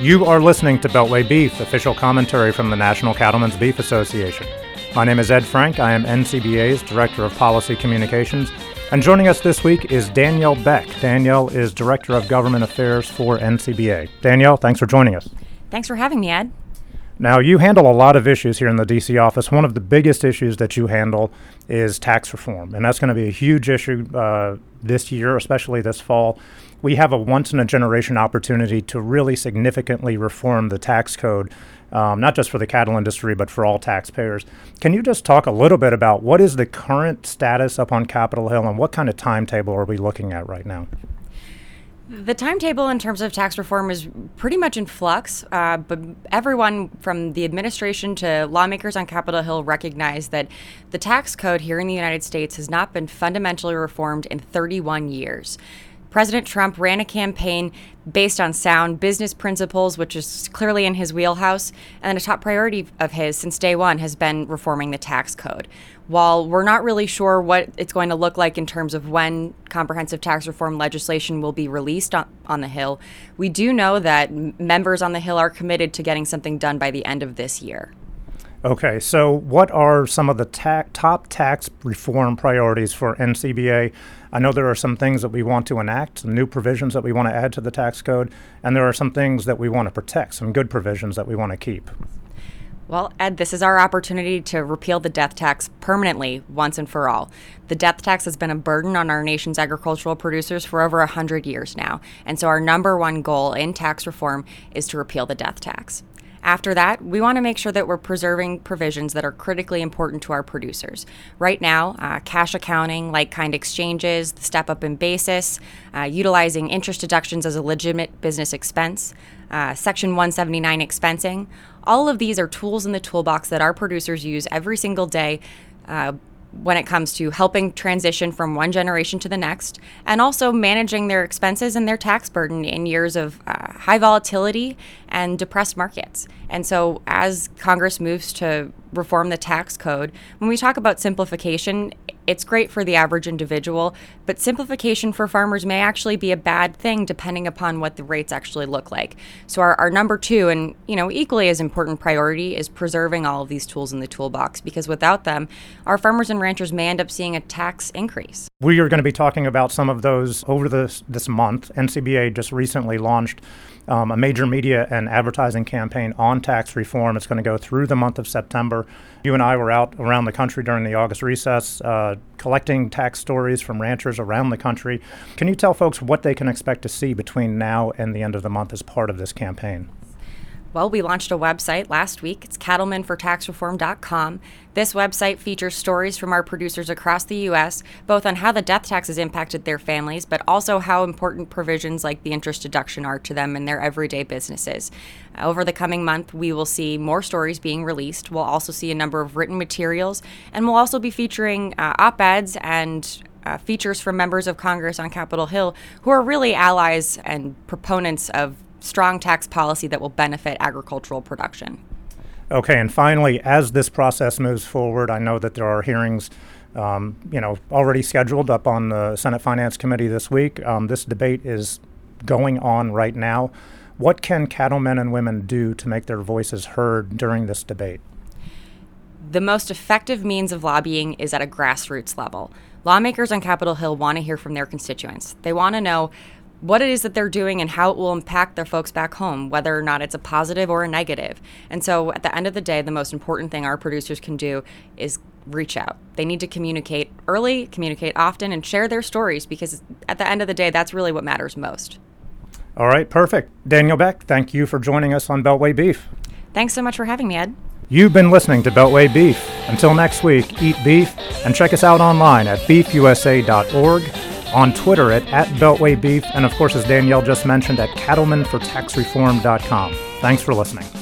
You are listening to Beltway Beef, official commentary from the National Cattlemen's Beef Association. My name is Ed Frank. I am NCBA's Director of Policy Communications. And joining us this week is Danielle Beck. Danielle is Director of Government Affairs for NCBA. Danielle, thanks for joining us. Thanks for having me, Ed. Now, you handle a lot of issues here in the DC office. One of the biggest issues that you handle is tax reform, and that's going to be a huge issue uh, this year, especially this fall. We have a once in a generation opportunity to really significantly reform the tax code, um, not just for the cattle industry, but for all taxpayers. Can you just talk a little bit about what is the current status up on Capitol Hill and what kind of timetable are we looking at right now? The timetable in terms of tax reform is pretty much in flux, uh, but everyone from the administration to lawmakers on Capitol Hill recognize that the tax code here in the United States has not been fundamentally reformed in 31 years. President Trump ran a campaign based on sound business principles, which is clearly in his wheelhouse, and a top priority of his since day one has been reforming the tax code. While we're not really sure what it's going to look like in terms of when comprehensive tax reform legislation will be released on, on the Hill, we do know that members on the Hill are committed to getting something done by the end of this year. Okay, so what are some of the ta- top tax reform priorities for NCBA? I know there are some things that we want to enact, some new provisions that we want to add to the tax code, and there are some things that we want to protect, some good provisions that we want to keep. Well, Ed, this is our opportunity to repeal the death tax permanently once and for all. The death tax has been a burden on our nation's agricultural producers for over 100 years now, and so our number one goal in tax reform is to repeal the death tax. After that, we want to make sure that we're preserving provisions that are critically important to our producers. Right now, uh, cash accounting, like kind exchanges, the step up in basis, uh, utilizing interest deductions as a legitimate business expense, uh, Section 179 expensing, all of these are tools in the toolbox that our producers use every single day uh, when it comes to helping transition from one generation to the next and also managing their expenses and their tax burden in years of uh, high volatility and depressed markets. And so, as Congress moves to reform the tax code, when we talk about simplification, it's great for the average individual, but simplification for farmers may actually be a bad thing depending upon what the rates actually look like. So our, our number two and you know equally as important priority is preserving all of these tools in the toolbox because without them, our farmers and ranchers may end up seeing a tax increase. We are going to be talking about some of those over this this month. NCBA just recently launched um, a major media and advertising campaign on tax reform. It's going to go through the month of September. You and I were out around the country during the August recess uh, collecting tax stories from ranchers around the country. Can you tell folks what they can expect to see between now and the end of the month as part of this campaign? Well, we launched a website last week. It's cattlemenfortaxreform.com. This website features stories from our producers across the U.S., both on how the death tax has impacted their families, but also how important provisions like the interest deduction are to them in their everyday businesses. Over the coming month, we will see more stories being released. We'll also see a number of written materials, and we'll also be featuring uh, op eds and uh, features from members of Congress on Capitol Hill who are really allies and proponents of strong tax policy that will benefit agricultural production. Okay, and finally, as this process moves forward, I know that there are hearings, um, you know, already scheduled up on the Senate Finance Committee this week. Um, this debate is going on right now. What can cattlemen and women do to make their voices heard during this debate? The most effective means of lobbying is at a grassroots level. Lawmakers on Capitol Hill want to hear from their constituents. They want to know what it is that they're doing and how it will impact their folks back home, whether or not it's a positive or a negative. And so at the end of the day, the most important thing our producers can do is reach out. They need to communicate early, communicate often, and share their stories because at the end of the day, that's really what matters most. All right, perfect. Danielle Beck, thank you for joining us on Beltway Beef. Thanks so much for having me, Ed. You've been listening to Beltway Beef. Until next week, eat beef and check us out online at beefusa.org on Twitter at, at Beltway Beef, and of course, as Danielle just mentioned, at cattlemenfortaxreform.com. Thanks for listening.